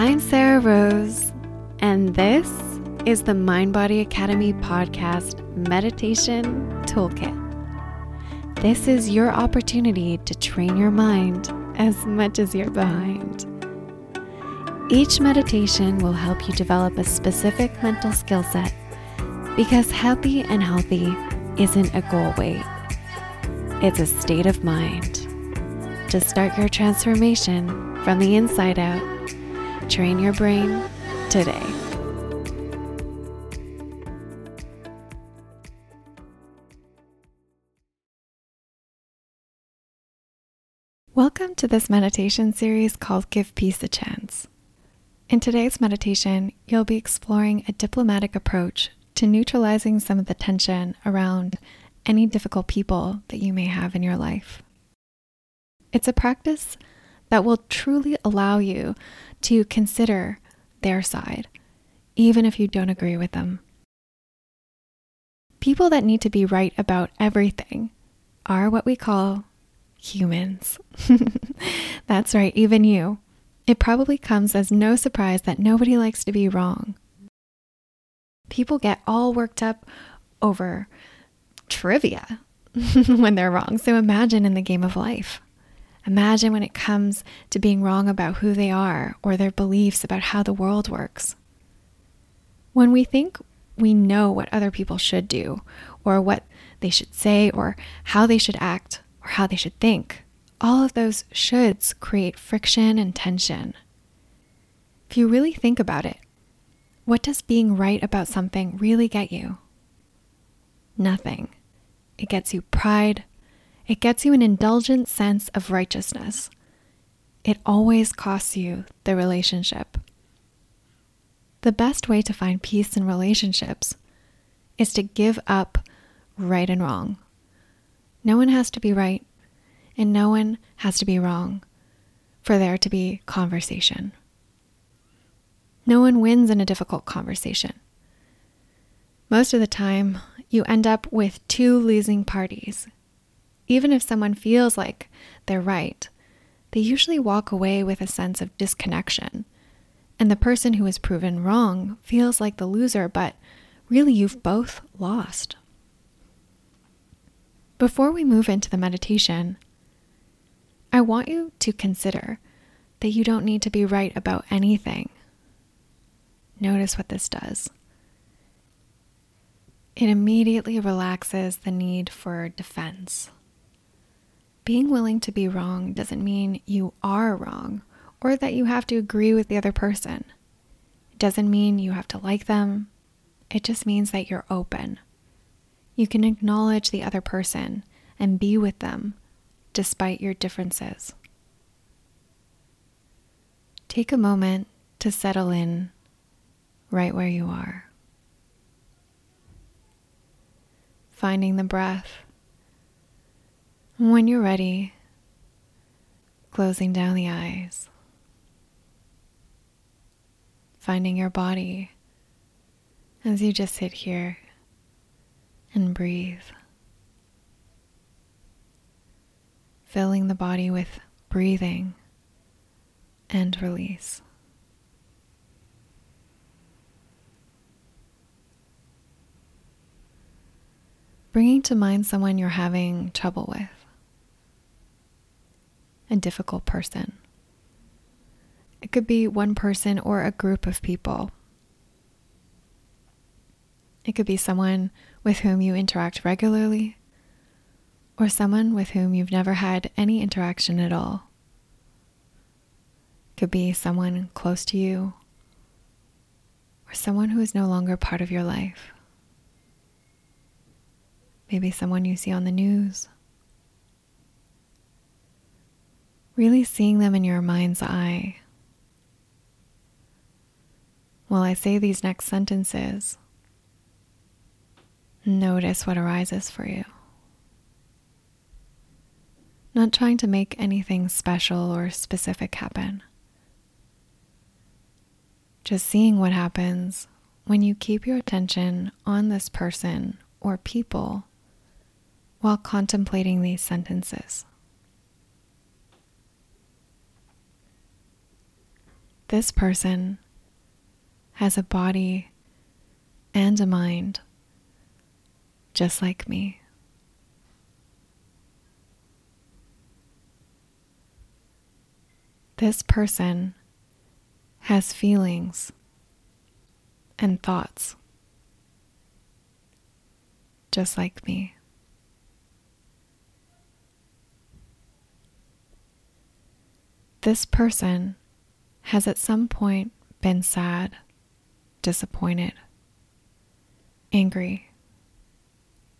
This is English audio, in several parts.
I'm Sarah Rose, and this is the Mind Body Academy podcast meditation toolkit. This is your opportunity to train your mind as much as your behind. Each meditation will help you develop a specific mental skill set because happy and healthy isn't a goal weight, it's a state of mind. To start your transformation from the inside out, train your brain today. Welcome to this meditation series called Give Peace a Chance. In today's meditation, you'll be exploring a diplomatic approach to neutralizing some of the tension around any difficult people that you may have in your life. It's a practice that will truly allow you to consider their side, even if you don't agree with them. People that need to be right about everything are what we call humans. That's right, even you. It probably comes as no surprise that nobody likes to be wrong. People get all worked up over trivia when they're wrong. So imagine in the game of life. Imagine when it comes to being wrong about who they are or their beliefs about how the world works. When we think we know what other people should do, or what they should say, or how they should act, or how they should think, all of those shoulds create friction and tension. If you really think about it, what does being right about something really get you? Nothing. It gets you pride, it gets you an indulgent sense of righteousness. It always costs you the relationship. The best way to find peace in relationships is to give up right and wrong. No one has to be right, and no one has to be wrong for there to be conversation. No one wins in a difficult conversation. Most of the time, you end up with two losing parties even if someone feels like they're right, they usually walk away with a sense of disconnection. And the person who is proven wrong feels like the loser, but really you've both lost. Before we move into the meditation, I want you to consider that you don't need to be right about anything. Notice what this does. It immediately relaxes the need for defense. Being willing to be wrong doesn't mean you are wrong or that you have to agree with the other person. It doesn't mean you have to like them. It just means that you're open. You can acknowledge the other person and be with them despite your differences. Take a moment to settle in right where you are. Finding the breath when you're ready, closing down the eyes, finding your body as you just sit here and breathe. Filling the body with breathing and release. Bringing to mind someone you're having trouble with a difficult person. It could be one person or a group of people. It could be someone with whom you interact regularly, or someone with whom you've never had any interaction at all. It could be someone close to you, or someone who is no longer part of your life. Maybe someone you see on the news really seeing them in your mind's eye. While I say these next sentences, notice what arises for you. Not trying to make anything special or specific happen. Just seeing what happens when you keep your attention on this person or people while contemplating these sentences. This person has a body and a mind just like me. This person has feelings and thoughts just like me. This person has at some point been sad, disappointed, angry,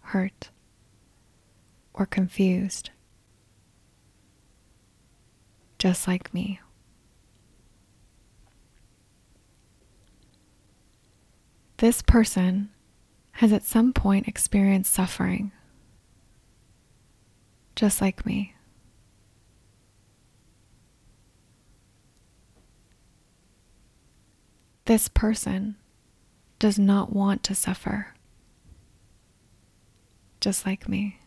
hurt, or confused, just like me. This person has at some point experienced suffering, just like me. This person does not want to suffer, just like me.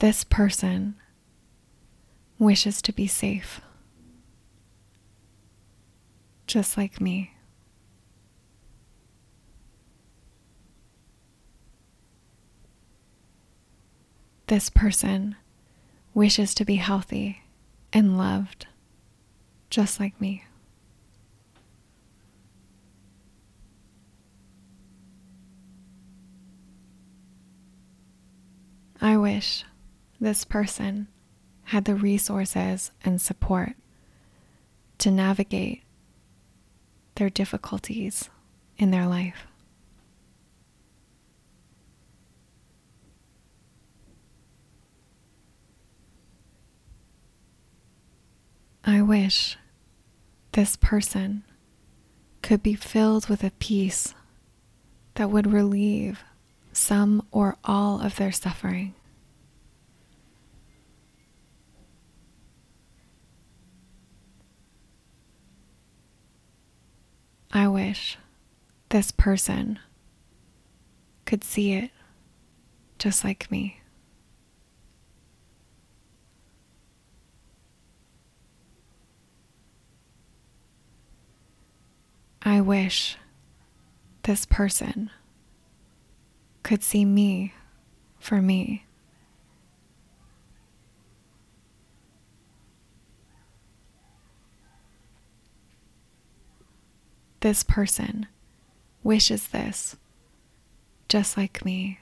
This person wishes to be safe, just like me. This person wishes to be healthy and loved, just like me. I wish this person had the resources and support to navigate their difficulties in their life. I wish this person could be filled with a peace that would relieve some or all of their suffering. I wish this person could see it just like me. I wish this person could see me for me. This person wishes this just like me.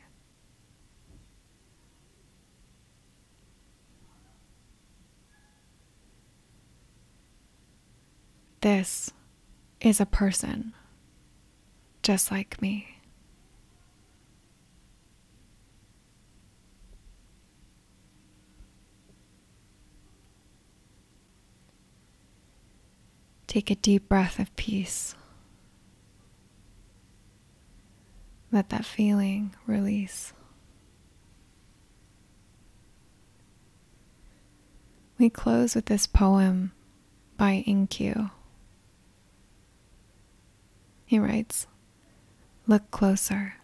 This is a person just like me. Take a deep breath of peace. Let that feeling release. We close with this poem by Inkyu. He writes, Look closer.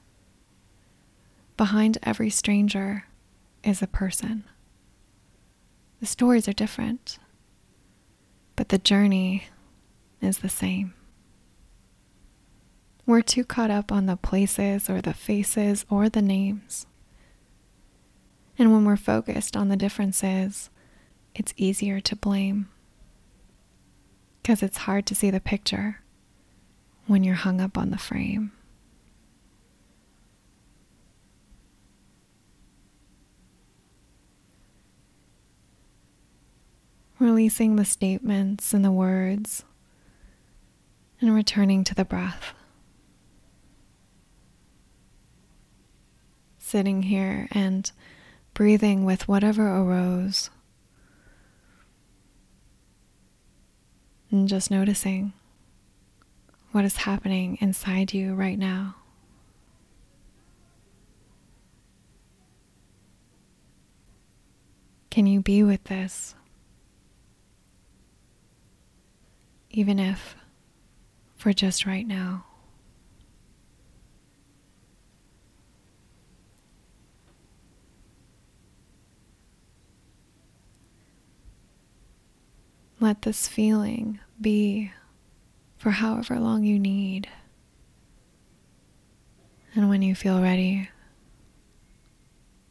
Behind every stranger is a person. The stories are different, but the journey is the same. We're too caught up on the places or the faces or the names. And when we're focused on the differences, it's easier to blame. Because it's hard to see the picture when you're hung up on the frame. Releasing the statements and the words and returning to the breath. Sitting here and breathing with whatever arose. And just noticing what is happening inside you right now. Can you be with this? Even if for just right now. Let this feeling be for however long you need. And when you feel ready,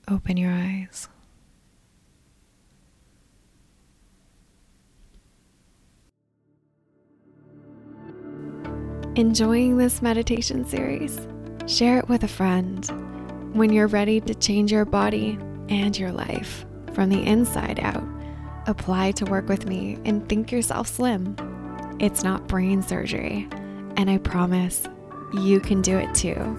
open your eyes. Enjoying this meditation series? Share it with a friend. When you're ready to change your body and your life from the inside out, apply to work with me and think yourself slim. It's not brain surgery, and I promise you can do it too.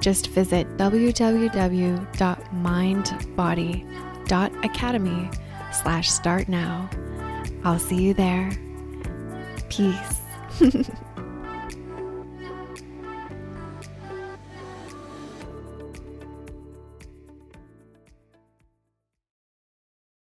Just visit www.mindbody.academy slash start now. I'll see you there. Peace.